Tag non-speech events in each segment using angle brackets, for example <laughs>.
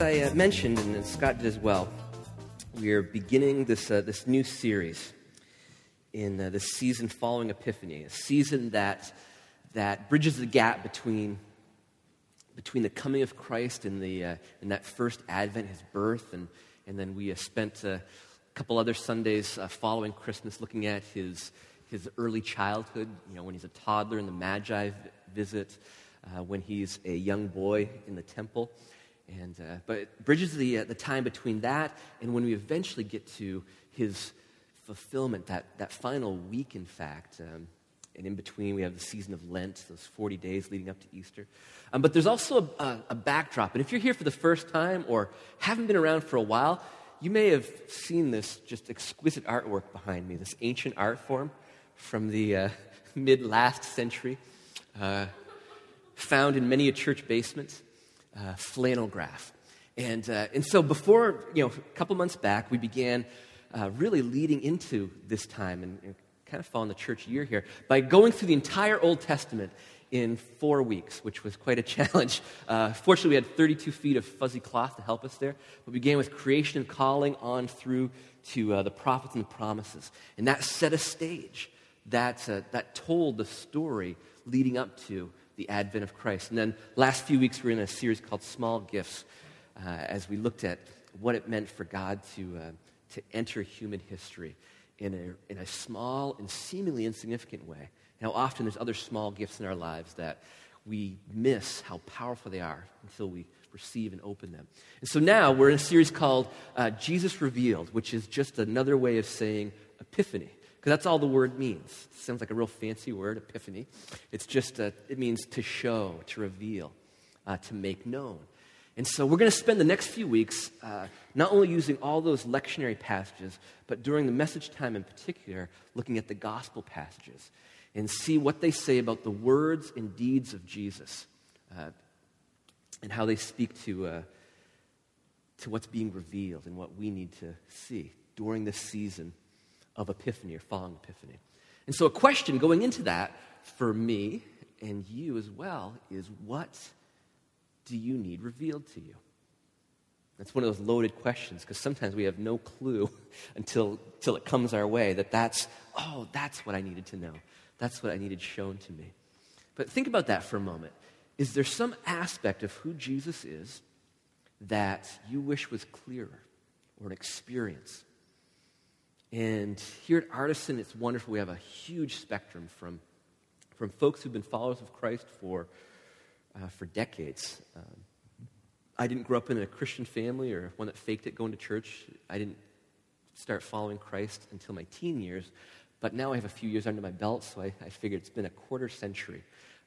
I uh, mentioned, and Scott did as well, we are beginning this, uh, this new series in uh, the season following Epiphany, a season that, that bridges the gap between, between the coming of Christ and, the, uh, and that first advent, his birth, and, and then we uh, spent a couple other Sundays uh, following Christmas looking at his, his early childhood, you know, when he's a toddler and the Magi visit, uh, when he's a young boy in the temple. And, uh, but it bridges the, the time between that and when we eventually get to his fulfillment, that, that final week, in fact. Um, and in between, we have the season of Lent, those 40 days leading up to Easter. Um, but there's also a, a, a, backdrop. And if you're here for the first time or haven't been around for a while, you may have seen this just exquisite artwork behind me, this ancient art form from the uh, <laughs> mid last century, uh, found in many a church basement, uh, flannel graph. And, uh, and so before, you know, a couple months back, we began uh, really leading into this time and, and kind of following the church year here by going through the entire Old Testament in four weeks, which was quite a <laughs> challenge. Uh, fortunately, we had 32 feet of fuzzy cloth to help us there. We began with creation and calling on through to uh, the prophets and the promises. And that set a stage that, uh, that told the story leading up to the advent of Christ. And then last few weeks, we were in a series called Small Gifts uh, as we looked at what it meant for God to uh, to enter human history in a, in a small and seemingly insignificant way. Now, often there's other small gifts in our lives that we miss how powerful they are until we receive and open them. And so now we're in a series called uh, Jesus Revealed, which is just another way of saying epiphany, because that's all the word means. It sounds like a real fancy word, epiphany. It's just, a, it means to show, to reveal, uh, to make known. And so we're going to spend the next few weeks uh, not only using all those lectionary passages, but during the message time in particular, looking at the gospel passages and see what they say about the words and deeds of Jesus uh, and how they speak to, uh, to what's being revealed and what we need to see during this season of Epiphany or following Epiphany. And so, a question going into that for me and you as well is what do you need revealed to you? That's one of those loaded questions because sometimes we have no clue <laughs> until, until it comes our way that that's, oh, that's what I needed to know. That's what I needed shown to me. But think about that for a moment. Is there some aspect of who Jesus is that you wish was clearer or an experience? And here at Artisan, it's wonderful. We have a huge spectrum from, from folks who've been followers of Christ for uh, for decades. Um, I didn't grow up in a Christian family or one that faked it going to church. I didn't start following Christ until my teen years, but now I have a few years under my belt, so I, I figured it's been a quarter century.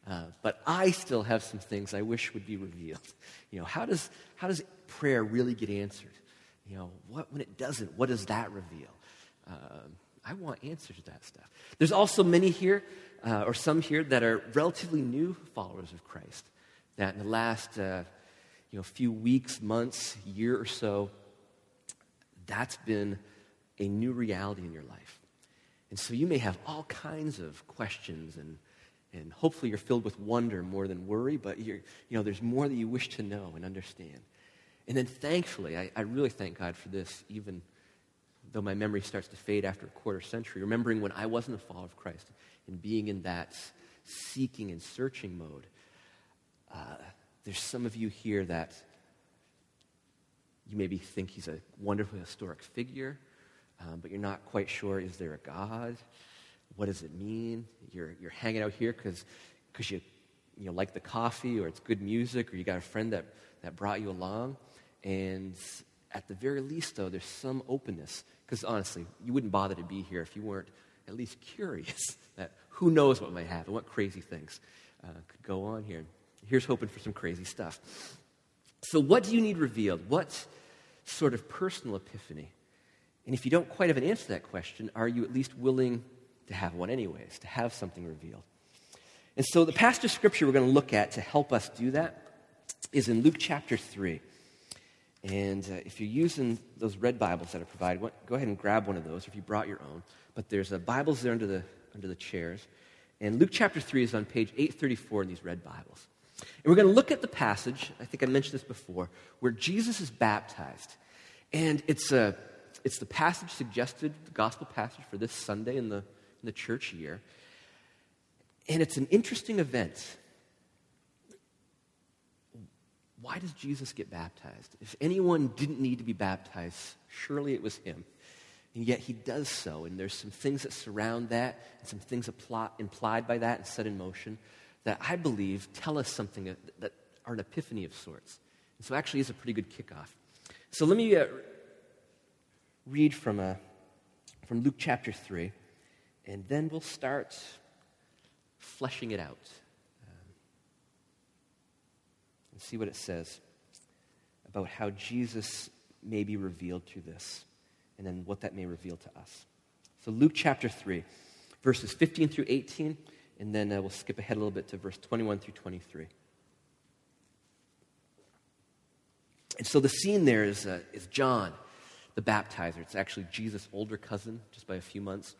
Uh, but I still have some things I wish would be revealed. <laughs> You know, how does, how does prayer really get answered? You know, what, when it doesn't, what does that reveal? I want answers to that stuff. There's also many here, uh, or some here, that are relatively new followers of Christ that in the last uh, you know, few weeks, months, year or so, that's been a new reality in your life. And so you may have all kinds of questions and, and hopefully you're filled with wonder more than worry, but you know, there's more that you wish to know and understand. And then thankfully, I, I really thank God for this, even though my memory starts to fade after a quarter century, remembering when I wasn't a follower of Christ and being in that seeking and searching mode uh, there's some of you here that you maybe think he's a wonderful historic figure, um, but you're not quite sure is there a God? What does it mean? You're, you're hanging out here because you, you know, like the coffee or it's good music or you got a friend that, that brought you along. And at the very least, though, there's some openness. Because honestly, you wouldn't bother to be here if you weren't at least curious <laughs> that who knows what might happen, what crazy things uh, could go on here. Here's hoping for some crazy stuff. So, what do you need revealed? What sort of personal epiphany? And if you don't quite have an answer to that question, are you at least willing to have one, anyways, to have something revealed? And so, the passage of scripture we're going to look at to help us do that is in Luke chapter 3. And uh, if you're using those red Bibles that are provided, go ahead and grab one of those if you brought your own. But there's uh, Bibles there under the, under the chairs. And Luke chapter 3 is on page 834 in these red Bibles. And we're going to look at the passage, I think I mentioned this before, where Jesus is baptized. And it's, a, uh, it's the passage suggested, the gospel passage for this Sunday in the, in the church year. And it's an interesting event. Why does Jesus get baptized? If anyone didn't need to be baptized, surely it was him. And yet he does so. And there's some things that surround that, and some things implied by that and set in motion that I believe tell us something that, that are an epiphany of sorts. And so actually is a pretty good kickoff. So let me uh, read from, uh, from Luke chapter 3, and then we'll start fleshing it out and see what it says about how Jesus may be revealed through this, and then what that may reveal to us. So, Luke chapter 3, verses 15 through 18 and then uh, we'll skip ahead a little bit to verse 21 through 23. And so the scene there is, uh, is John, the baptizer. It's actually Jesus' older cousin, just by a few months,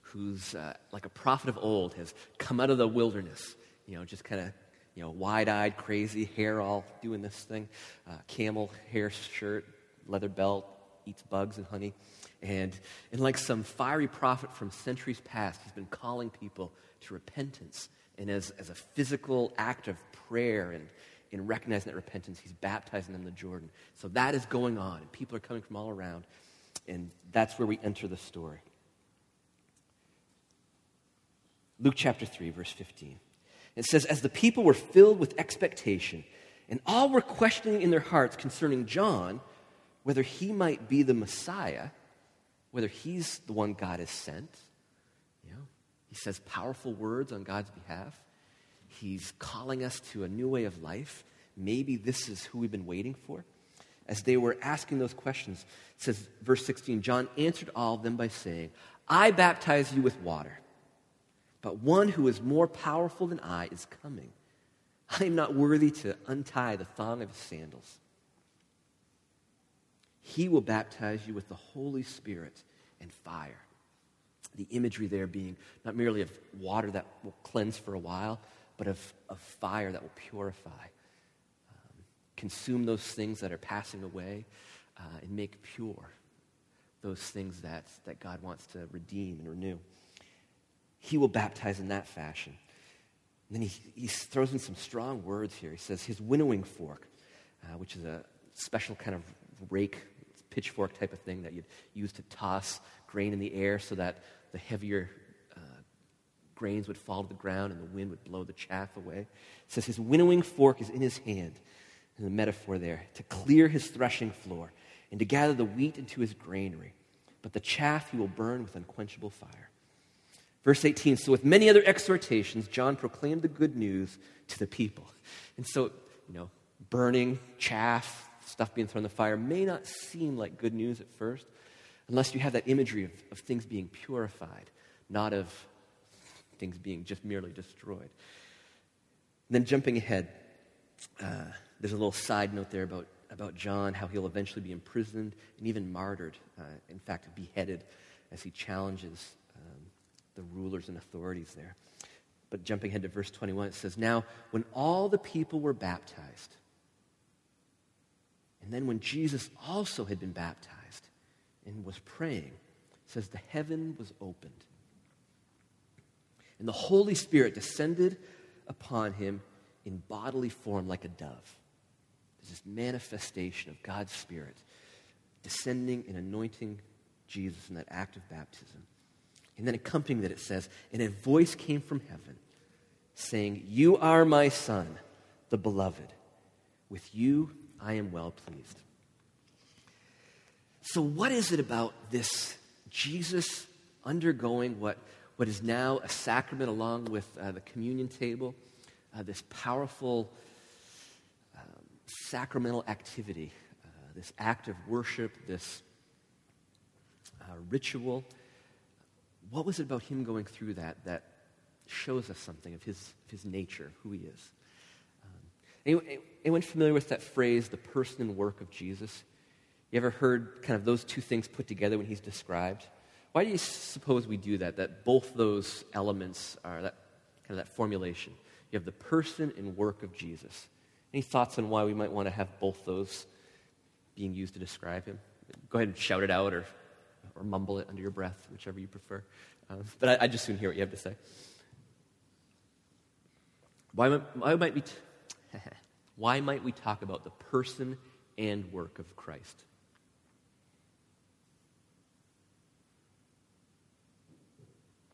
who's uh, like a prophet of old, has come out of the wilderness, you know, just kind of, you know, wide eyed, crazy, hair all doing this thing, uh, camel hair shirt, leather belt, eats bugs and honey. And, and like some fiery prophet from centuries past, he's been calling people to repentance. And as, as a physical act of prayer and in recognizing that repentance, he's baptizing them in the Jordan. So that is going on, and people are coming from all around. And that's where we enter the story. Luke chapter 3, verse 15. It says, As the people were filled with expectation, and all were questioning in their hearts concerning John whether he might be the Messiah, whether he's the one God has sent. You know, he says powerful words on God's behalf. He's calling us to a new way of life. Maybe this is who we've been waiting for. As they were asking those questions, it says, verse 16, John answered all of them by saying, I baptize you with water, but one who is more powerful than I is coming. I am not worthy to untie the thong of his sandals. He will baptize you with the Holy Spirit and fire. The imagery there being not merely of water that will cleanse for a while, but of, of fire that will purify, um, consume those things that are passing away, uh, and make pure those things that, that God wants to redeem and renew. He will baptize in that fashion. And then he, he throws in some strong words here. He says, His winnowing fork, uh, which is a special kind of rake pitchfork type of thing that you'd use to toss grain in the air so that the heavier uh, grains would fall to the ground and the wind would blow the chaff away. It says his winnowing fork is in his hand, the metaphor there, to clear his threshing floor and to gather the wheat into his granary. But the chaff he will burn with unquenchable fire. Verse 18 So, with many other exhortations, John proclaimed the good news to the people. And so, you know, burning, chaff, stuff being thrown in the fire may not seem like good news at first unless you have that imagery of, of things being purified, not of things being just merely destroyed. And then jumping ahead, uh, there's a little side note there about, about John, how he'll eventually be imprisoned and even martyred, uh, in fact, beheaded as he challenges the rulers and authorities there. But jumping ahead to verse 21, it says, Now, when all the people were baptized, and then when Jesus also had been baptized and was praying, says the heaven was opened. And the Holy Spirit descended upon him in bodily form like a dove. This manifestation of God's Spirit descending and anointing Jesus in that act of baptism. And then accompanying that, it says, And a voice came from heaven saying, You are my Son, the beloved. With you I am well pleased. So, what is it about this Jesus undergoing what, what is now a sacrament along with uh, the communion table, uh, this powerful um, sacramental activity, uh, this act of worship, this uh, ritual. What was it about him going through that that shows us something of his, of his nature, who he is? Um, anyone, anyone familiar with that phrase, the person and work of Jesus? You ever heard kind of those two things put together when he's described? Why do you suppose we do that? That both those elements are that kind of that formulation. You have the person and work of Jesus. Any thoughts on why we might want to have both those being used to describe him? Go ahead and shout it out or, or mumble it under your breath, whichever you prefer. Um, but I, I just soon hear what you have to say. Why, why might we t- <laughs> why might we talk about the person and work of Christ?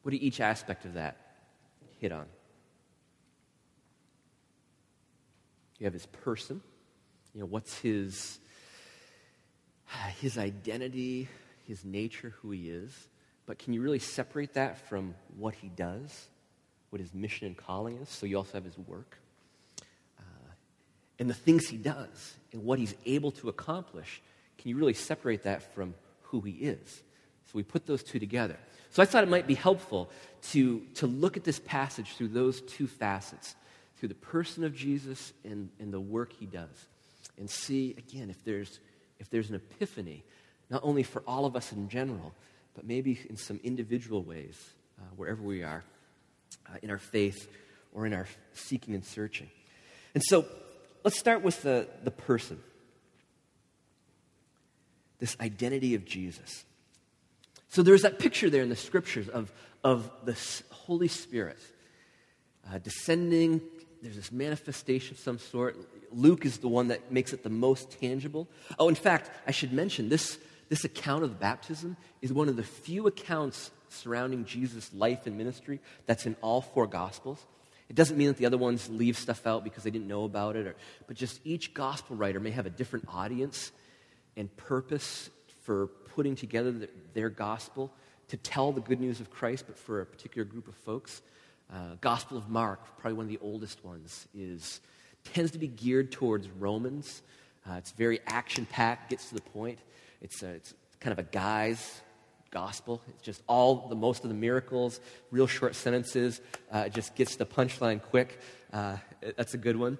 What do each aspect of that hit on? You have his person. You know, what's his, his identity, his nature, who he is. But can you really separate that from what he does, what his mission and calling is? So you also have his work. Uh, and the things he does and what he's able to accomplish. Can you really separate that from who he is? So we put those two together. So I thought it might be helpful to, to look at this passage through those two facets, through the person of Jesus and, and the work he does, and see, again, if there's, if there's an epiphany, not only for all of us in general, but maybe in some individual ways, uh, wherever we are uh, in our faith or in our seeking and searching. And so let's start with the, the person this identity of Jesus. So there's that picture there in the scriptures of, of the Holy Spirit uh, descending. There's this manifestation of some sort. Luke is the one that makes it the most tangible. Oh, in fact, I should mention this, this account of the baptism is one of the few accounts surrounding Jesus' life and ministry that's in all four Gospels. It doesn't mean that the other ones leave stuff out because they didn't know about it, or, but just each Gospel writer may have a different audience and purpose for putting together the, their gospel to tell the good news of Christ, but for a particular group of folks. Uh, gospel of Mark, probably one of the oldest ones, is tends to be geared towards Romans. Uh, it's very action packed, gets to the point. It's, a, it's kind of a guy's gospel. It's just all the most of the miracles, real short sentences. Uh, it just gets the punchline quick. Uh, that's a good one.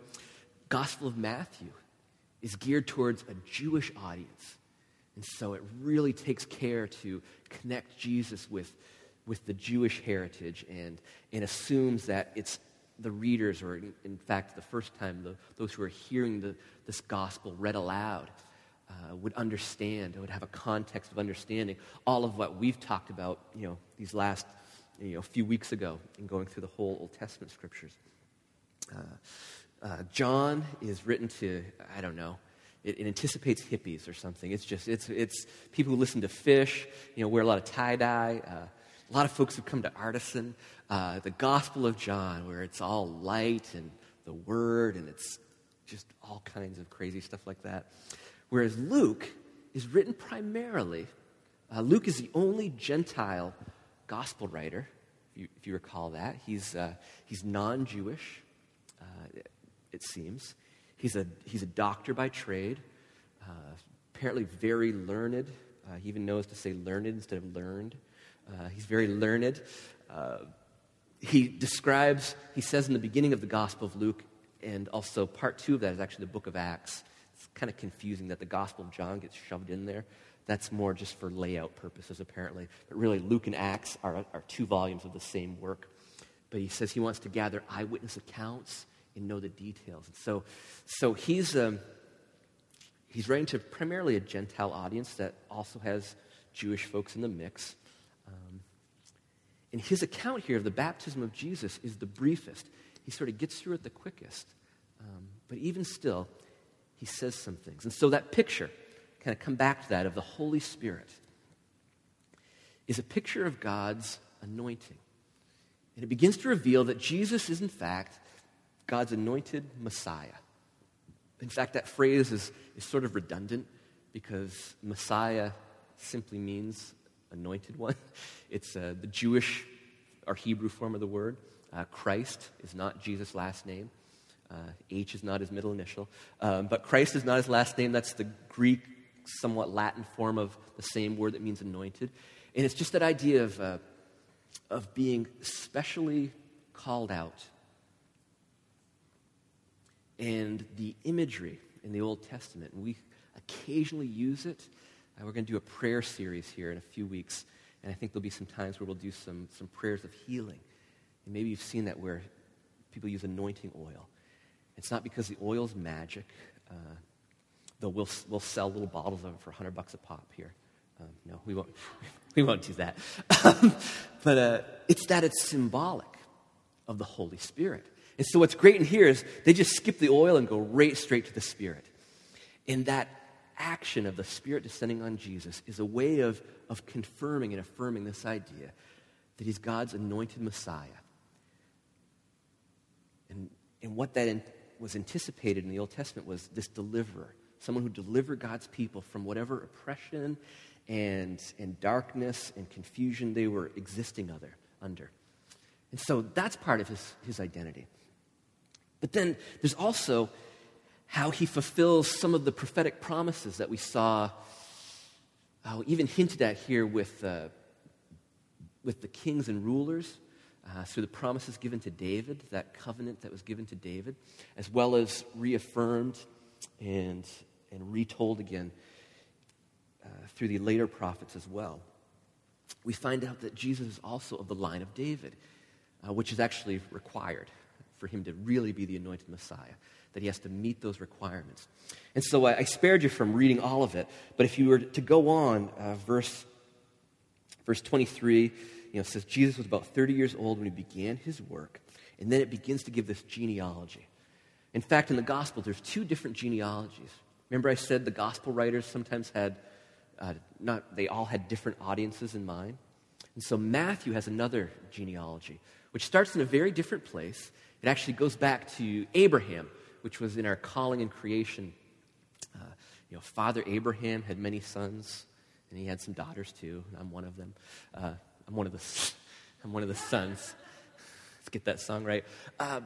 Gospel of Matthew is geared towards a Jewish audience. And so it really takes care to connect Jesus with, with the Jewish heritage and, and assumes that it's the readers, or in, in fact, the first time the, those who are hearing the, this gospel read aloud, uh, would understand, would have a context of understanding all of what we've talked about, you know, these last, you know, few weeks ago in going through the whole Old Testament scriptures. Uh, uh, John is written to, I don't know, it, it, anticipates hippies or something. It's just, it's, it's people who listen to Phish, you know, wear a lot of tie dye. Uh, a lot of folks who come to Artisan. Uh, the Gospel of John, where it's all light and the Word, and it's just all kinds of crazy stuff like that. Whereas Luke is written primarily, uh, Luke is the only Gentile gospel writer, if you, if you recall that. He's, uh, he's non Jewish, uh, it seems. He's a, he's a doctor by trade, uh, apparently very learned. Uh, he even knows to say learned instead of learned. Uh, he's very learned. He describes, he says in the beginning of the Gospel of Luke, and also part two of that is actually the book of Acts. Kind of confusing that the Gospel of John gets shoved in there. That's more just for layout purposes, apparently. But really, Luke and Acts are, are two volumes of the same work. But he says he wants to gather eyewitness accounts and know the details. And so, so he's, um, he's writing to primarily a Gentile audience that also has Jewish folks in the mix. Um, and his account here of the baptism of Jesus is the briefest. He sort of gets through it the quickest. Um, but even still, he says some things. And so that picture, kind of come back to that, of the Holy Spirit, is a picture of God's anointing. And it begins to reveal that Jesus is, in fact, God's anointed Messiah. In fact, that phrase is, is sort of redundant because Messiah simply means anointed one. <laughs> It's uh, the Jewish or Hebrew form of the word. Uh, Christ is not Jesus' last name. Uh, H is not his middle initial. Um, but Christ is not his last name. That's the Greek, somewhat Latin form of the same word that means anointed. And it's just that idea of, uh, of being specially called out. And the imagery in the Old Testament, we occasionally use it. Uh, we're going to do a prayer series here in a few weeks. And I think there'll be some times where we'll do some, some prayers of healing. And maybe you've seen that where people use anointing oil. It's not because the oil's magic, uh, though we'll, we'll sell little bottles of it for 100 bucks a pop here. Um, no, we won't, <laughs> we won't do that. <laughs> but uh, it's that it's symbolic of the Holy Spirit. And so what's great in here is they just skip the oil and go right straight to the Spirit. And that action of the Spirit descending on Jesus is a way of, of confirming and affirming this idea that he's God's anointed Messiah. And, and what that was anticipated in the Old Testament was this deliverer, someone who delivered God's people from whatever oppression and, and darkness and confusion they were existing other, under. And so that's part of his, his identity. But then there's also how he fulfills some of the prophetic promises that we saw, uh, even hinted at here with, uh, with the kings and rulers uh, through the promises given to David, that covenant that was given to David, as well as reaffirmed and, and retold again uh, through the later prophets as well. We find out that Jesus is also of the line of David, uh, which is actually required for him to really be the anointed Messiah, that he has to meet those requirements. And so I, I spared you from reading all of it, but if you were to go on, uh, verse, verse 23, you know, says Jesus was about 30 years old when he began his work. And then it begins to give this genealogy. In fact, in the gospel, there's two different genealogies. Remember, I said the gospel writers sometimes had, uh, not, they all had different audiences in mind. And so Matthew has another genealogy, which starts in a very different place. It actually goes back to Abraham, which was in our calling and creation. Uh, you know, Father Abraham had many sons, and he had some daughters too. and I'm one of them. Uh, I'm one of the, I'm one of the sons. Let's get that song right. Uh,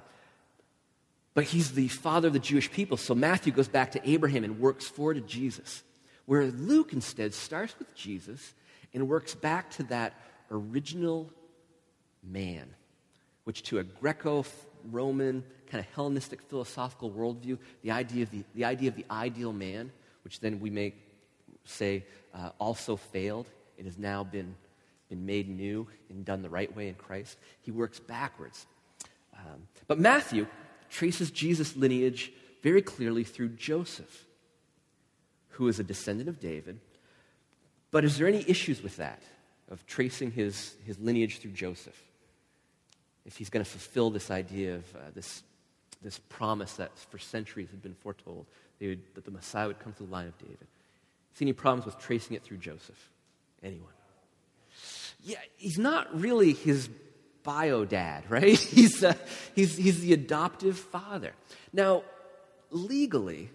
but he's the father of the Jewish people. So Matthew goes back to Abraham and works forward to Jesus. Where Luke instead starts with Jesus and works back to that original man, which to a Greco Roman, kind of Hellenistic philosophical worldview, the idea of the, the, idea of the ideal man, which then we may say uh, also failed, it has now been been made new and done the right way in Christ. He works backwards. Um, but Matthew traces Jesus' lineage very clearly through Joseph, who is a descendant of David. But is there any issues with that, of tracing his, his lineage through Joseph? If he's going to fulfill this idea of uh, this, this promise that for centuries had been foretold, would, that the Messiah would come through the line of David. See any problems with tracing it through Joseph? Anyone? Yeah, he's not really his bio dad, <laughs> right? He's, uh, he's, he's the adoptive father. Now, legally,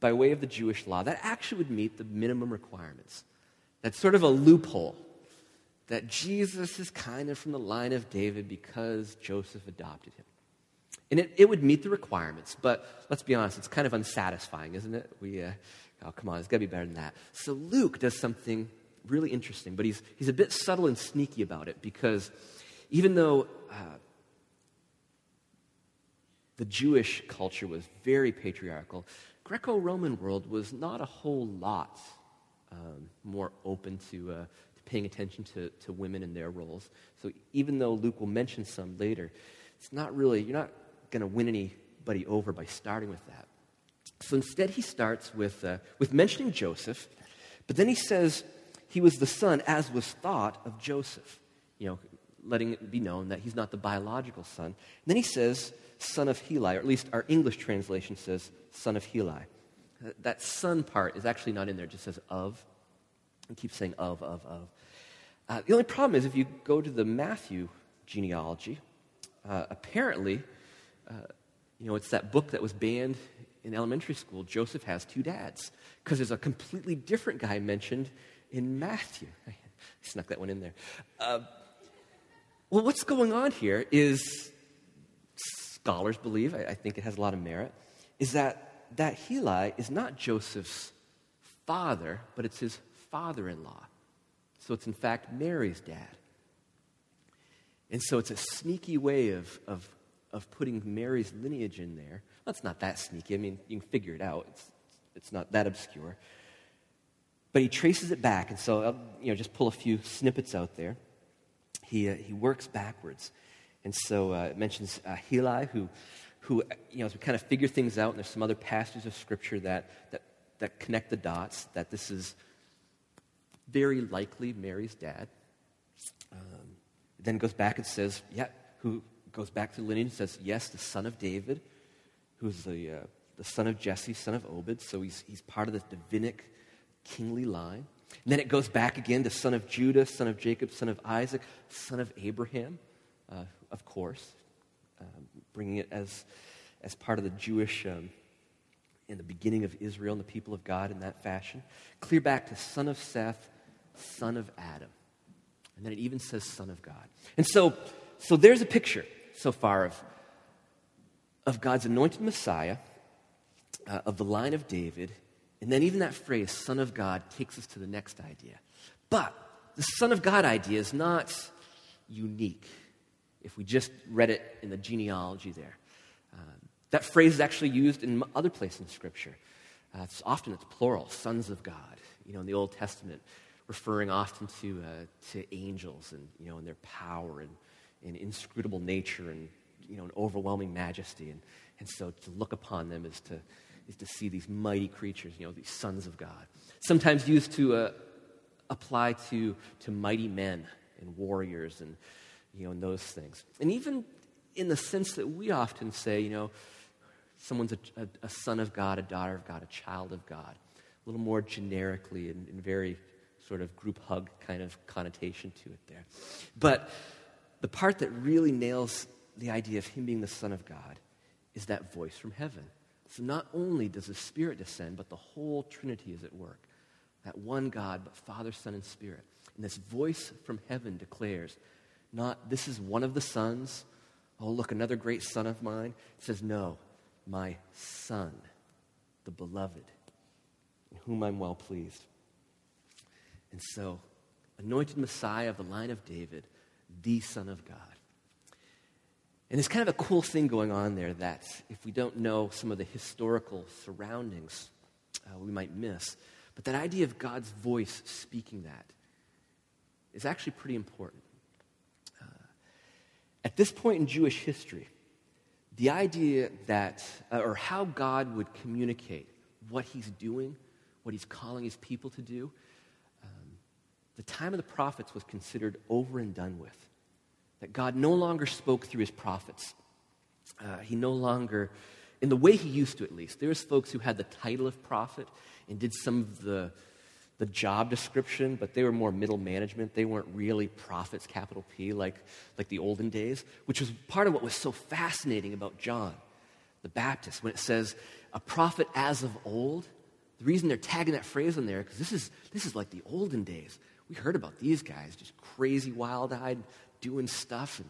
by way of the Jewish law, that actually would meet the minimum requirements. That's sort of a loophole that Jesus is kind of from the line of David because Joseph adopted him. And it, it would meet the requirements, but let's be honest, it's kind of unsatisfying, isn't it? We, uh, oh, come on, it's got to be better than that. So Luke does something really interesting, but he's, he's a bit subtle and sneaky about it because even though uh, the Jewish culture was very patriarchal, Greco Roman world was not a whole lot um, more open to, uh, to paying attention to, to women and their roles. So even though Luke will mention some later, it's not really, you're not going to win anybody over by starting with that. So instead, he starts with, uh, with mentioning Joseph, but then he says, he was the son, as was thought, of Joseph. You know, letting it be known that he's not the biological son. And then he says, son of Heli, or at least our English translation says, son of Heli. That son part is actually not in there, it just says of. It keeps saying of, of, of. Uh, the only problem is if you go to the Matthew genealogy, uh, apparently, uh, you know, it's that book that was banned in elementary school. Joseph has two dads because there's a completely different guy mentioned in Matthew. <laughs> I snuck that one in there. Uh, Well, what's going on here is scholars believe, I, I think it has a lot of merit, is that that Heli is not Joseph's father, but it's his father in law. So it's in fact Mary's dad. And so it's a sneaky way of, of, of putting Mary's lineage in there. Well, not that sneaky. I mean, you can figure it out. It's, it's not that obscure. But he traces it back. And so I'll you know, just pull a few snippets out there. He, uh, he works backwards. And so uh, it mentions uh, Heli, who, who, you know, as we kind of figure things out, and there's some other passages of Scripture that, that, that connect the dots, that this is very likely Mary's dad. Um, then goes back and says, yeah, who goes back to lineage and says, yes, the son of David, who's the, uh, the son of Jesse, son of Obed. So he's, he's part of the Davidic kingly line. And then it goes back again to son of Judah, son of Jacob, son of Isaac, son of Abraham, uh, of course, um, bringing it as, as part of the Jewish, um, in the beginning of Israel and the people of God in that fashion. Clear back to son of Seth, son of Adam. And then it even says son of God. And so, so there's a picture so far of, of God's anointed Messiah, uh, of the line of David, and then even that phrase, Son of God, takes us to the next idea. But the Son of God idea is not unique if we just read it in the genealogy there. Uh, that phrase is actually used in other places in Scripture. Uh, it's often it's plural, sons of God. You know, in the Old Testament, referring often to, uh, to angels and, you know, and their power and, and inscrutable nature and, you know, an overwhelming majesty. And, and so to look upon them is to, is to see these mighty creatures, you know, these sons of God. Sometimes used to uh, apply to, to mighty men and warriors and, you know, and those things. And even in the sense that we often say, you know, someone's a, a, a son of God, a daughter of God, a child of God, a little more generically and, and very sort of group hug kind of connotation to it there. But the part that really nails the idea of him being the Son of God is that voice from heaven. So not only does the Spirit descend, but the whole Trinity is at work. That one God, but Father, Son, and Spirit. And this voice from heaven declares, not this is one of the sons. Oh, look, another great son of mine. It says, no, my son, the beloved, in whom I'm well pleased. And so, anointed Messiah of the line of David, the Son of God. And there's kind of a cool thing going on there that if we don't know some of the historical surroundings, uh, we might miss. But that idea of God's voice speaking that is actually pretty important. Uh, at this point in Jewish history, the idea that, uh, or how God would communicate what he's doing, what he's calling his people to do, um, the time of the prophets was considered over and done with that God no longer spoke through his prophets. Uh, he no longer, in the way he used to at least, there was folks who had the title of prophet and did some of the, the job description, but they were more middle management. They weren't really prophets, capital P, like, like the olden days, which was part of what was so fascinating about John the Baptist when it says a prophet as of old. The reason they're tagging that phrase in there, because this is, this is like the olden days. We heard about these guys, just crazy, wild eyed, doing stuff and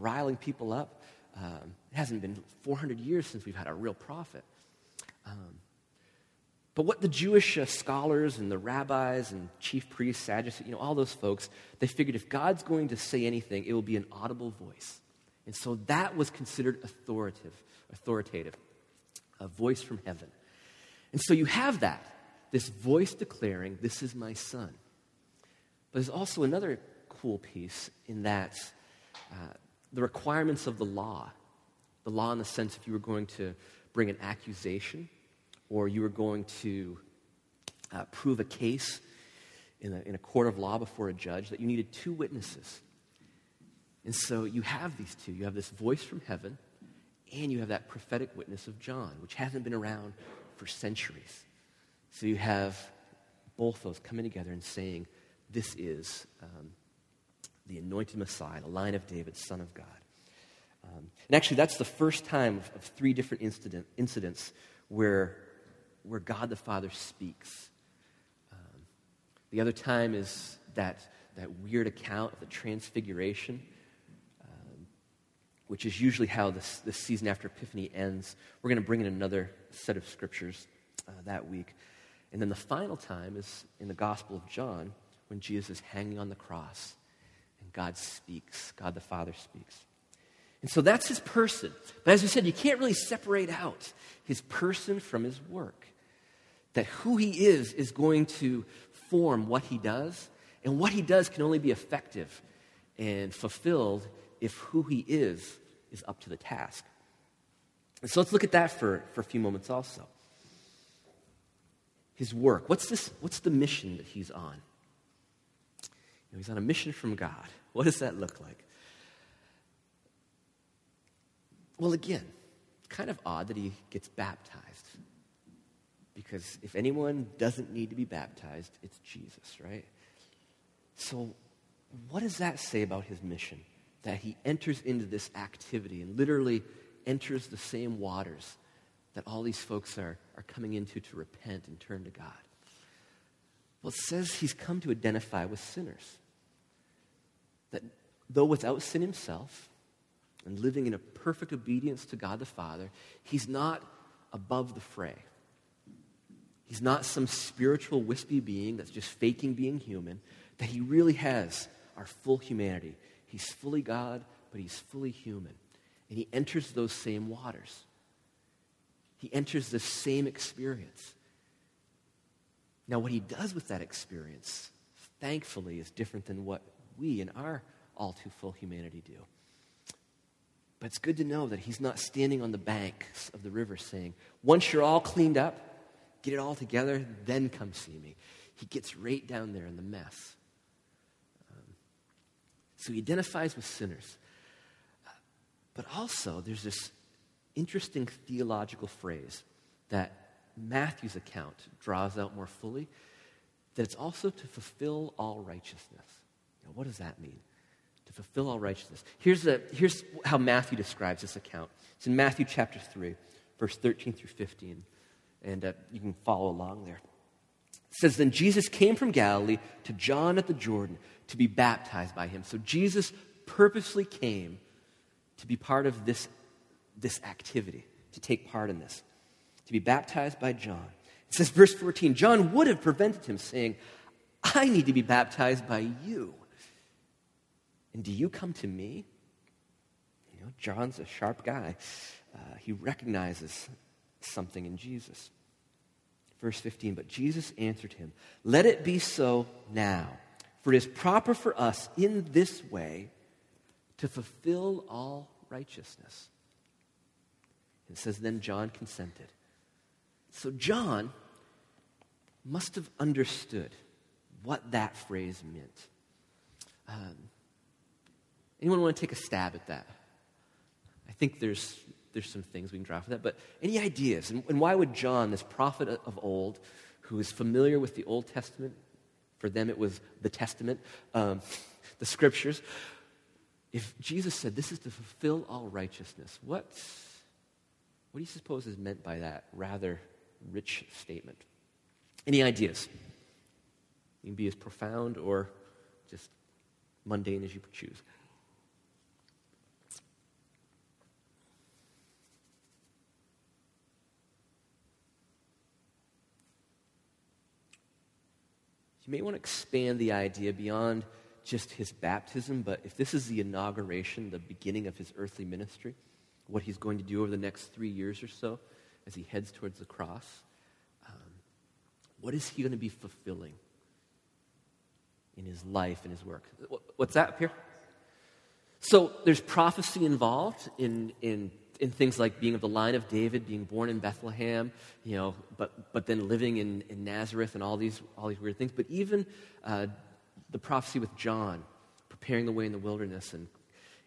riling people up. Um, it hasn't been 400 years since we've had a real prophet. Um, but what the Jewish uh, scholars and the rabbis and chief priests, Sadducees, you know, all those folks, they figured if God's going to say anything, it will be an audible voice. And so that was considered authoritative, authoritative, a voice from heaven. And so you have that, this voice declaring, This is my son. But there's also another cool piece in that uh, the requirements of the law, the law in the sense if you were going to bring an accusation or you were going to uh, prove a case in a, in a court of law before a judge, that you needed two witnesses. And so you have these two. You have this voice from heaven, and you have that prophetic witness of John, which hasn't been around for centuries. So you have both those coming together and saying, This is um, the anointed Messiah, the line of David, son of God. Um, and actually, that's the first time of, of three different incident, incidents where, where God the Father speaks. Um, the other time is that, that weird account of the transfiguration which is usually how this, this season after Epiphany ends. We're going to bring in another set of scriptures uh, that week. And then the final time is in the Gospel of John when Jesus is hanging on the cross and God speaks, God the Father speaks. And so that's his person. But as we said, you can't really separate out his person from his work. That who he is is going to form what he does, and what he does can only be effective and fulfilled if who he is is up to the task. And so let's look at that for, for a few moments also. His work. What's, this, what's the mission that he's on? You know, he's on a mission from God. <laughs> What does that look like? Well, again, kind of odd that he gets baptized. Because if anyone doesn't need to be baptized, it's Jesus, right? So, what does that say about his mission? That he enters into this activity and literally enters the same waters that all these folks are, are coming into to repent and turn to God. Well, it says he's come to identify with sinners. That though without sin himself and living in a perfect obedience to God the Father, he's not above the fray. He's not some spiritual wispy being that's just faking being human, that he really has our full humanity. He's fully God, but he's fully human. And he enters those same waters. He enters the same experience. Now, what he does with that experience, thankfully, is different than what we in our all too full humanity do. But it's good to know that he's not standing on the banks of the river saying, once you're all cleaned up, get it all together, then come see me. He gets right down there in the mess. Um, so he identifies with sinners. But also, there's this interesting theological phrase that Matthew's account draws out more fully that it's also to fulfill all righteousness. What does that mean? To fulfill all righteousness. Here's, here's how Matthew describes this account. It's in Matthew chapter 3, verse 13 through 15 and uh, you can follow along there. It says, Then Jesus came from Galilee to John at the Jordan to be baptized by him. So Jesus purposely came to be part of this, this activity, to take part in this, to be baptized by John. It says, verse 14, John would have prevented him, saying, I need to be baptized by you. And do you come to me? You know, John's a sharp guy. Uh, he recognizes something in Jesus. Verse 15, but Jesus answered him, Let it be so now, for it is proper for us in this way to fulfill all righteousness. It says, Then John consented. So John must have understood what that phrase meant. Um, anyone want to take a stab at that? I think there's there's some things we can draw from that. But any ideas? And, and why would John, this prophet of old, who is familiar with the Old Testament, for them it was the Testament, um, the scriptures, if Jesus said this is to fulfill all righteousness, what, what do you suppose is meant by that rather rich statement? Any ideas? You can be as profound or just mundane as you choose. You may want to expand the idea beyond just his baptism, but if this is the inauguration, the beginning of his earthly ministry, what he's going to do over the next three years or so as he heads towards the cross, um, what is he going to be fulfilling in his life and his work? What's that up here? So there's prophecy involved in, in in things like being of the line of David, being born in Bethlehem, you know, but, but then living in, in Nazareth and all these, all these weird things. But even uh, the prophecy with John, preparing the way in the wilderness, and,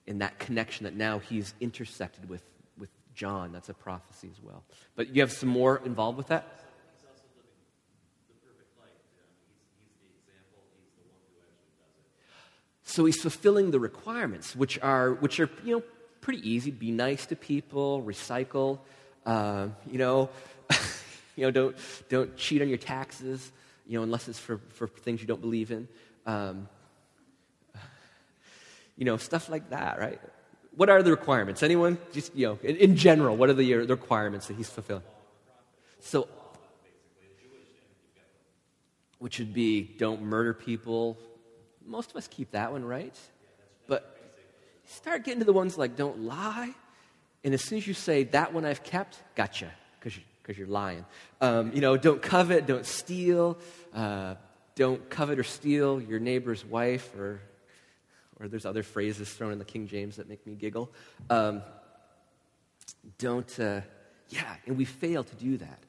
in that connection that now he's intersected with, with John, that's a prophecy as well. But you have some more involved with that? So he's fulfilling the requirements, which are, which are you know, pretty easy. Be nice to people, recycle, uh, you know, <laughs> you know, don't, don't cheat on your taxes, you know, unless it's for, for things you don't believe in. Um, <sighs> you know, stuff like that, right? What are the requirements? Anyone? Just, you know, in, in general, what are the, the requirements that he's fulfilling? So, which would be don't murder people. Most of us keep that one, right? But start getting to the ones like don't lie. And as soon as you say, that one I've kept, gotcha, because you, you're lying. Um, you know, don't covet, don't steal, uh, don't covet or steal your neighbor's wife or or there's other phrases thrown in the King James that make me giggle. Um, don't, uh, yeah, and we fail to do that.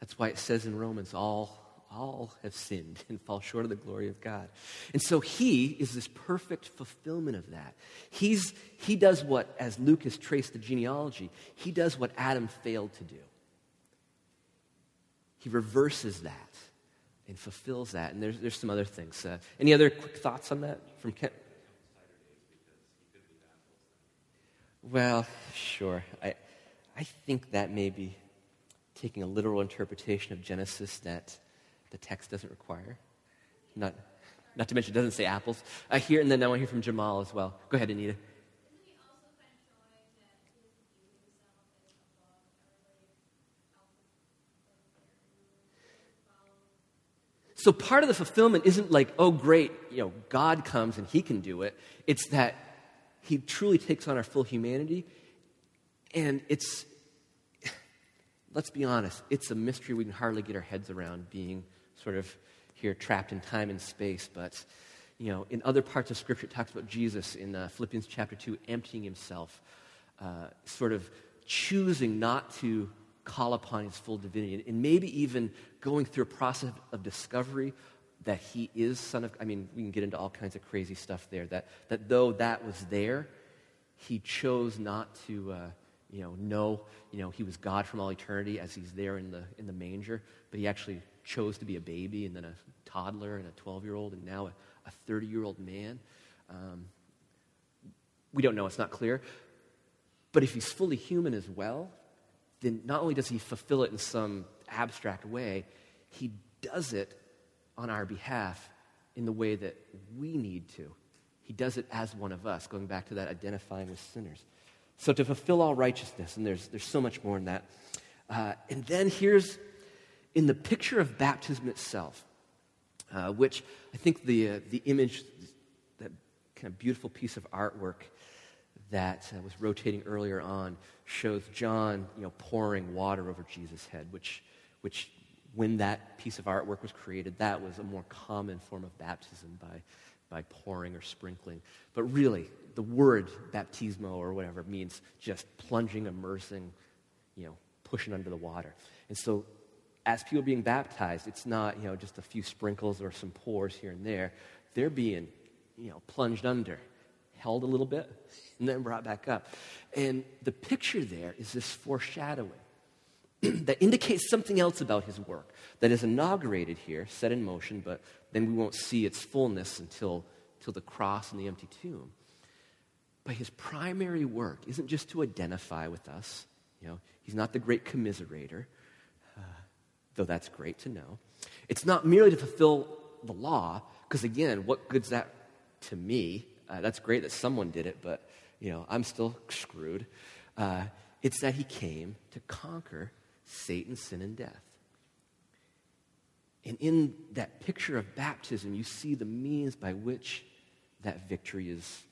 That's why it says in Romans, all, all have sinned and fall short of the glory of God. And so he is this perfect fulfillment of that. He's, he does what, as Luke has traced the genealogy, he does what Adam failed to do. He reverses that and fulfills that. And there's, there's some other things. Uh, any other quick thoughts on that from Kent? Well, sure. I, I think that may be taking a literal interpretation of Genesis that the text doesn't require. Not, not to mention, it doesn't say apples. I hear, and then I want to hear from Jamal as well. Go ahead, Anita. So part of the fulfillment isn't like, oh, great, you know, God comes and he can do it. It's that he truly takes on our full humanity. And it's, <sighs> let's be honest, it's a mystery we can hardly get our heads around being sort of here trapped in time and space. But, you know, in other parts of Scripture, it talks about Jesus in uh, Philippians chapter 2 emptying himself, uh, sort of choosing not to call upon his full divinity, and maybe even going through a process of discovery that he is son of i mean we can get into all kinds of crazy stuff there that, that though that was there he chose not to uh, you know know you know he was god from all eternity as he's there in the in the manger but he actually chose to be a baby and then a toddler and a 12 year old and now a 30 year old man um, we don't know it's not clear but if he's fully human as well then not only does he fulfill it in some abstract way he does it on our behalf in the way that we need to. He does it as one of us, going back to that identifying with sinners. So to fulfill all righteousness, and there's, there's so much more in that. Uh, and then here's in the picture of baptism itself, uh, which I think the, uh, the image, that kind of beautiful piece of artwork that uh, was rotating earlier on, shows John you know, pouring water over Jesus' head, which, which when that piece of artwork was created, that was a more common form of baptism by, by pouring or sprinkling. But really, the word baptismo or whatever means just plunging, immersing, you know, pushing under the water. And so, as people being baptized, it's not, you know, just a few sprinkles or some pours here and there. They're being, you know, plunged under, held a little bit, and then brought back up. And the picture there is this foreshadowing <clears throat> that indicates something else about his work that is inaugurated here, set in motion, but then we won't see its fullness until, until the cross and the empty tomb. But his primary work isn't just to identify with us. You know, he's not the great commiserator, though that's great to know. It's not merely to fulfill the law, because again, what good's that to me? Uh, that's great that someone did it, but you know, I'm still screwed. Uh, it's that he came to conquer Satan, sin, and death. And in that picture of baptism, you see the means by which that victory is,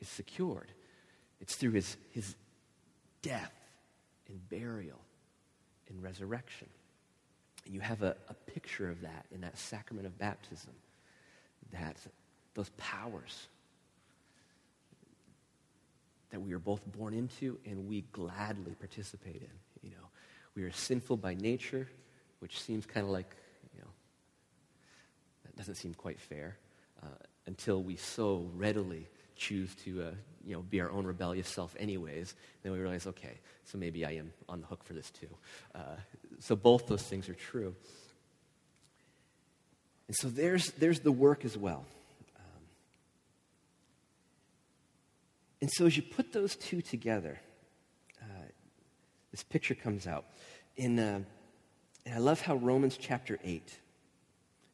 is secured. It's through his, his death and burial and resurrection. And you have a, a picture of that in that sacrament of baptism, that those powers that we are both born into and we gladly participate in. You know, we are sinful by nature, which seems kind of like, you know, that doesn't seem quite fair uh, until we so readily choose to, uh, you know, be our own rebellious self anyways. Then we realize, okay, so maybe I am on the hook for this too. Uh, so both those things are true. And so there's, there's the work as well. Um, and so as you put those two together, this picture comes out. In, uh, and I love how Romans chapter 8,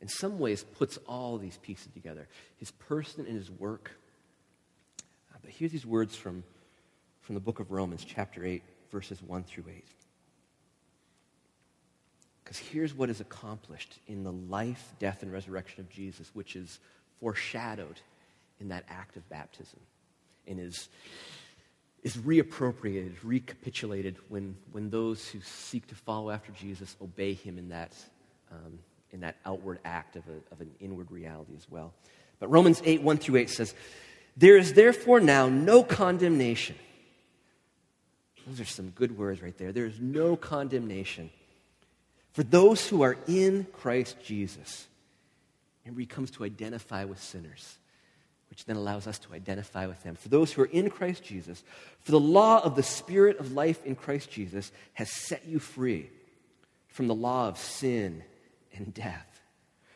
in some ways, puts all these pieces together his person and his work, uh, but these words from, from the book of Romans, chapter 8, verses 1 through 8. Because here's what is accomplished in the life, death, and resurrection of Jesus, which is foreshadowed in that act of baptism and is, is reappropriated, recapitulated when, when those who seek to follow after Jesus obey him in that, um, in that outward act of, a, of an inward reality as well. But Romans 8, 1 through 8 says, There is therefore now no condemnation. Those are some good words right there. There is no condemnation for those who are in Christ Jesus. And he comes to identify with sinners which then allows us to identify with them. For those who are in Christ Jesus, for the law of the Spirit of life in Christ Jesus has set you free from the law of sin and death.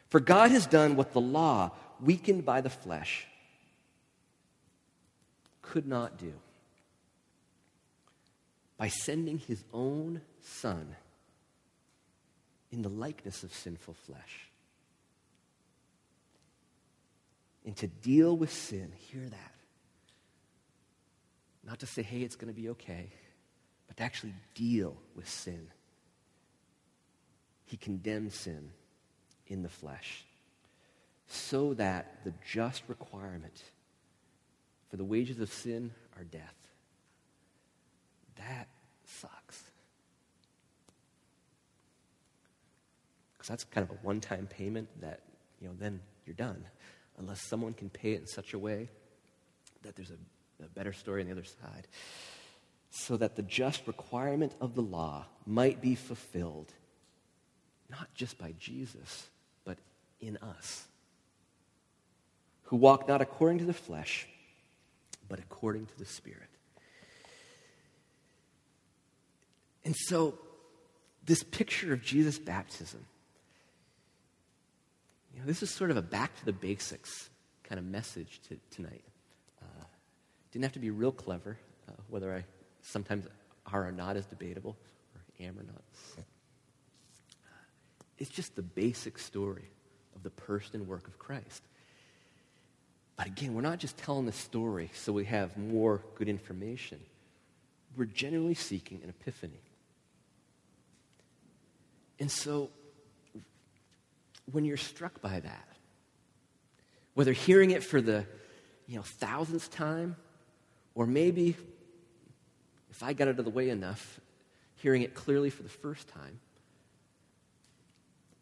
For God has done what the law, weakened by the flesh, could not do by sending his own Son in the likeness of sinful flesh and to deal with sin. Hear that. Not to say, hey, it's going to be okay, but to actually deal with sin. He condemned sin in the flesh so that the just requirement for the wages of sin are death. That sucks. Because that's kind of a one time payment that, you know, then you're done unless someone can pay it in such a way that there's a, a better story on the other side. So that the just requirement of the law might be fulfilled, not just by Jesus, but in us, who walk not according to the flesh, but according to the Spirit. And so, this picture of Jesus' baptism you know, this is sort of a back to the basics kind of message to, tonight. Uh, didn't have to be real clever, uh, whether I sometimes are or not is debatable, or am or not. It's just the basic story of the person and work of Christ. But again, we're not just telling the story so we have more good information. We're genuinely seeking an epiphany. And so when you're struck by that, whether hearing it for the you know, thousandth time, or maybe, if I got out of the way enough, hearing it clearly for the first time,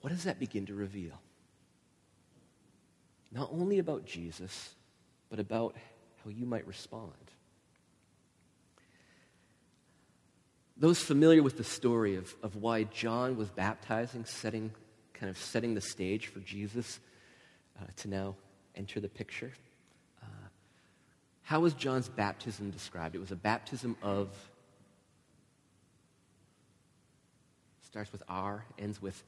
what does that begin to reveal? Not only about Jesus, but about how you might respond. Those familiar with the story of, of why John was baptizing, setting kind of setting the stage for Jesus uh, to now enter the picture. Uh, how was John's baptism described? It was a baptism of, starts with R, ends with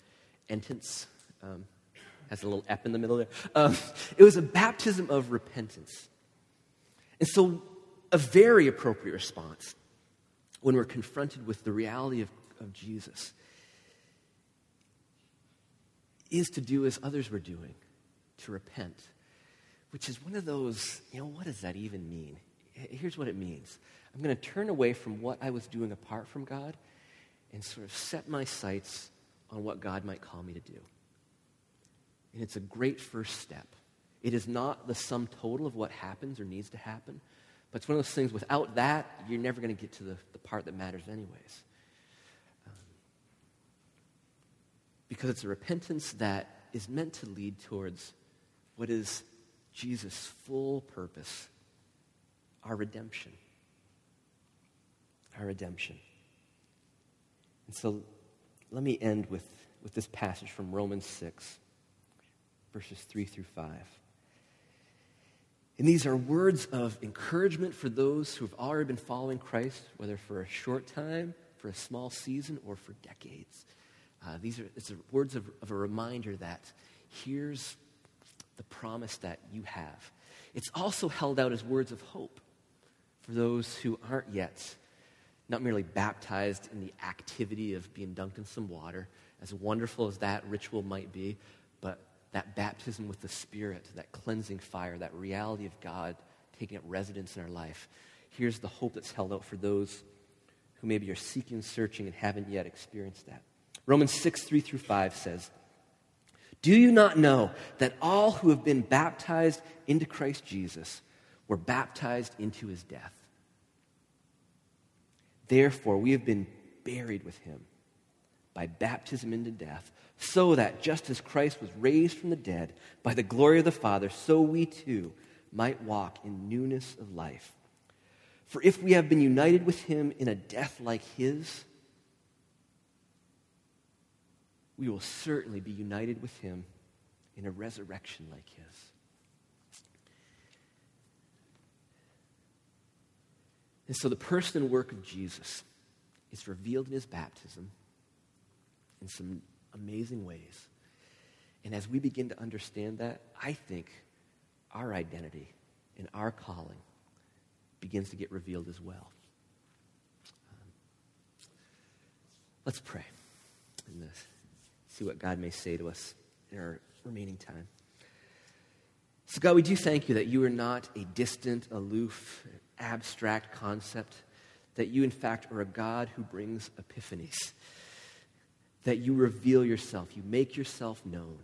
entrance, um, has a little ep in the middle there. Um, it was a baptism of repentance. And so, a very appropriate response when we're confronted with the reality of, of Jesus is to do as others were doing, to repent, which is one of those, you know, what does that even mean? Here's what it means I'm going to turn away from what I was doing apart from God and sort of set my sights on what God might call me to do. And it's a great first step. It is not the sum total of what happens or needs to happen, but it's one of those things without that, you're never going to get to the, the part that matters, anyways. Um, because it's a repentance that is meant to lead towards what is Jesus' full purpose our redemption. Our redemption. And so let me end with, with this passage from Romans 6, verses 3 through 5. And these are words of encouragement for those who have already been following Christ, whether for a short time, for a small season, or for decades. Uh, these are it's words of, of a reminder that here's the promise that you have. It's also held out as words of hope for those who aren't yet not merely baptized in the activity of being dunked in some water, as wonderful as that ritual might be, but that baptism with the Spirit, that cleansing fire, that reality of God taking up residence in our life. Here's the hope that's held out for those who maybe are seeking, searching, and haven't yet experienced that. Romans 6, 3 through 5 says, Do you not know that all who have been baptized into Christ Jesus were baptized into his death? Therefore, we have been buried with him by baptism into death, so that just as Christ was raised from the dead by the glory of the Father, so we too might walk in newness of life. For if we have been united with him in a death like his, we will certainly be united with him in a resurrection like his. And so the person and work of Jesus is revealed in his baptism in some amazing ways. And as we begin to understand that, I think our identity and our calling begins to get revealed as well. Um, let's pray and uh, see what God may say to us in our remaining time. So, God, we do thank you that you are not a distant, aloof, abstract concept, that you, in fact, are a God who brings epiphanies that you reveal yourself, you make yourself known.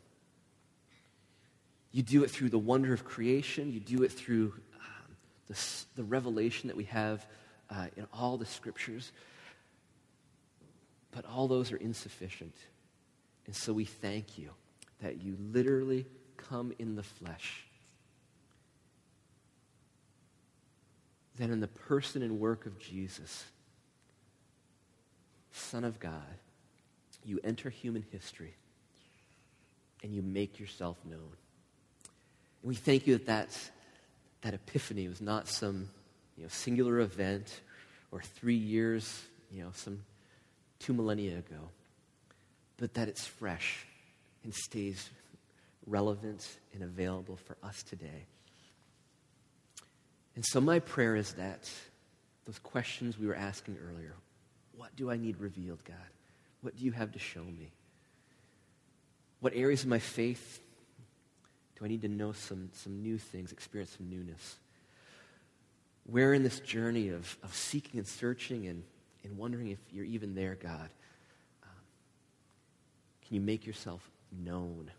You do it through the wonder of creation, you do it through um, the, the, revelation that we have uh, in all the scriptures. But all those are insufficient. And so we thank you that you literally come in the flesh. That in the person and work of Jesus, Son of God, you enter human history and you make yourself known. And we thank you that that, that epiphany was not some you know, singular event or three years, you know, some two millennia ago, but that it's fresh and stays relevant and available for us today. And so, my prayer is that those questions we were asking earlier what do I need revealed, God? What do you have to show me? What areas of my faith do I need to know some, some new things, experience some newness? Where in this journey of, of seeking and searching and, and wondering if you're even there, God, um, can you make yourself known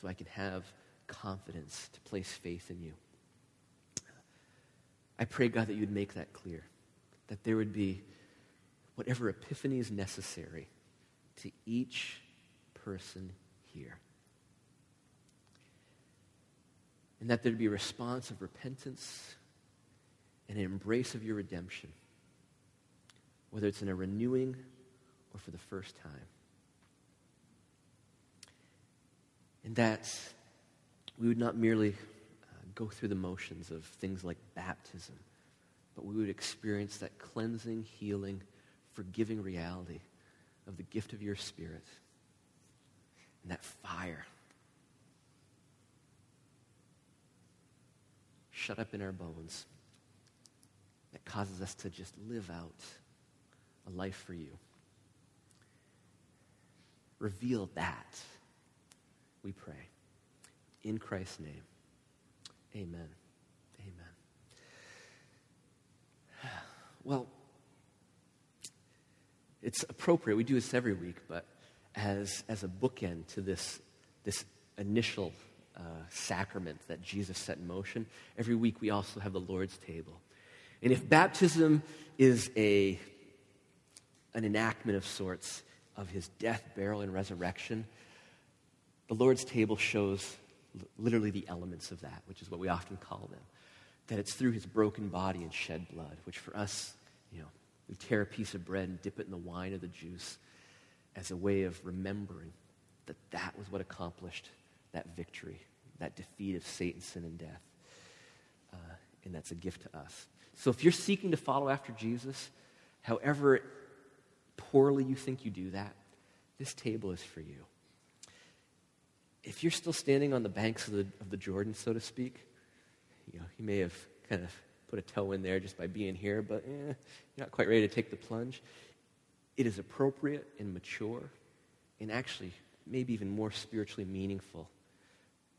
so I can have confidence to place faith in you? I pray, God, that you'd make that clear, that there would be whatever epiphany is necessary to each person here. And that there'd be a response of repentance and an embrace of your redemption, whether it's in a renewing or for the first time. And that we would not merely uh, go through the motions of things like baptism, but we would experience that cleansing, healing, forgiving reality of the gift of your Spirit and that fire shut up in our bones that causes us to just live out a life for you. Reveal that, we pray. In Christ's name, amen. Amen. <sighs> Well, it's appropriate. We do this every week, but as, as a bookend to this, this initial uh, sacrament that Jesus set in motion, every week we also have the Lord's table. And if baptism is a, an enactment of sorts of his death, burial, and resurrection, the Lord's table shows literally the elements of that, which is what we often call them. That it's through his broken body and shed blood, which for us, you know, we tear a piece of bread and dip it in the wine or the juice as a way of remembering that that was what accomplished that victory, that defeat of Satan, sin, and death. Uh, and that's a gift to us. So if you're seeking to follow after Jesus, however poorly you think you do that, this table is for you. If you're still standing on the banks of the, of the Jordan, so to speak, you know, you may have kind of put a toe in there just by being here, but eh, you're not quite ready to take the plunge. It is appropriate and mature, and actually, maybe even more spiritually meaningful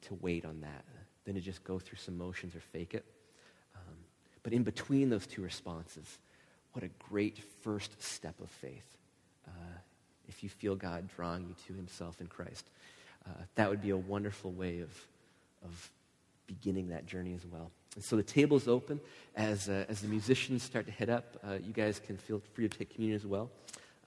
to wait on that than to just go through some motions or fake it. But in between those two responses, what a great first step of faith uh, if you feel God drawing you to himself in Christ. Uh, that would be a wonderful way of, of beginning that journey as well. And so the table is open. As, uh, as the musicians start to head up, uh, you guys can feel free to take communion as well.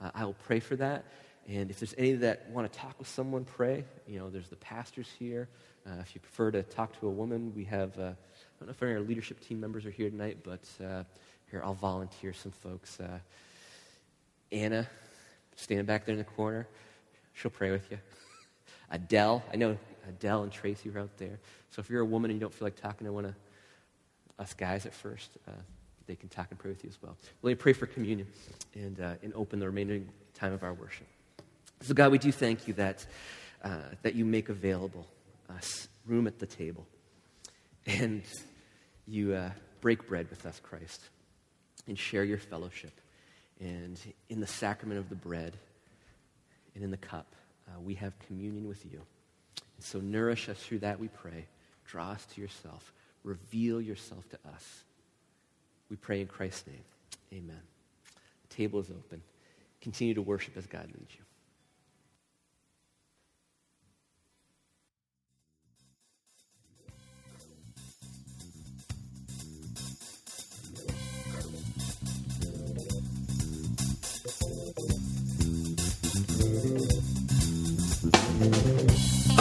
Uh, I will pray for that. And if there's any that want to talk with someone, pray. You know, there's the pastors here. Uh, if you prefer to talk to a woman, we have, uh, I don't know if any of our leadership team members are here tonight, but uh, here, I'll volunteer some folks. Anna, standing back there in the corner, she'll pray with you. <laughs> Adele, I know Adele and Tracy are out there. So if you're a woman and you don't feel like talking to one of us guys at first, uh, they can talk and pray with you as well. Let me pray for communion and, uh, and open the remaining time of our worship. So, God, we do thank you that, uh, that you make available us room at the table and you uh, break bread with us, Christ, and share your fellowship. And in the sacrament of the bread and in the cup, uh, we have communion with you. And so, nourish us through that, we pray. Draw us to yourself. Reveal yourself to us. We pray in Christ's name. Amen. The table is open. Continue to worship as God leads you.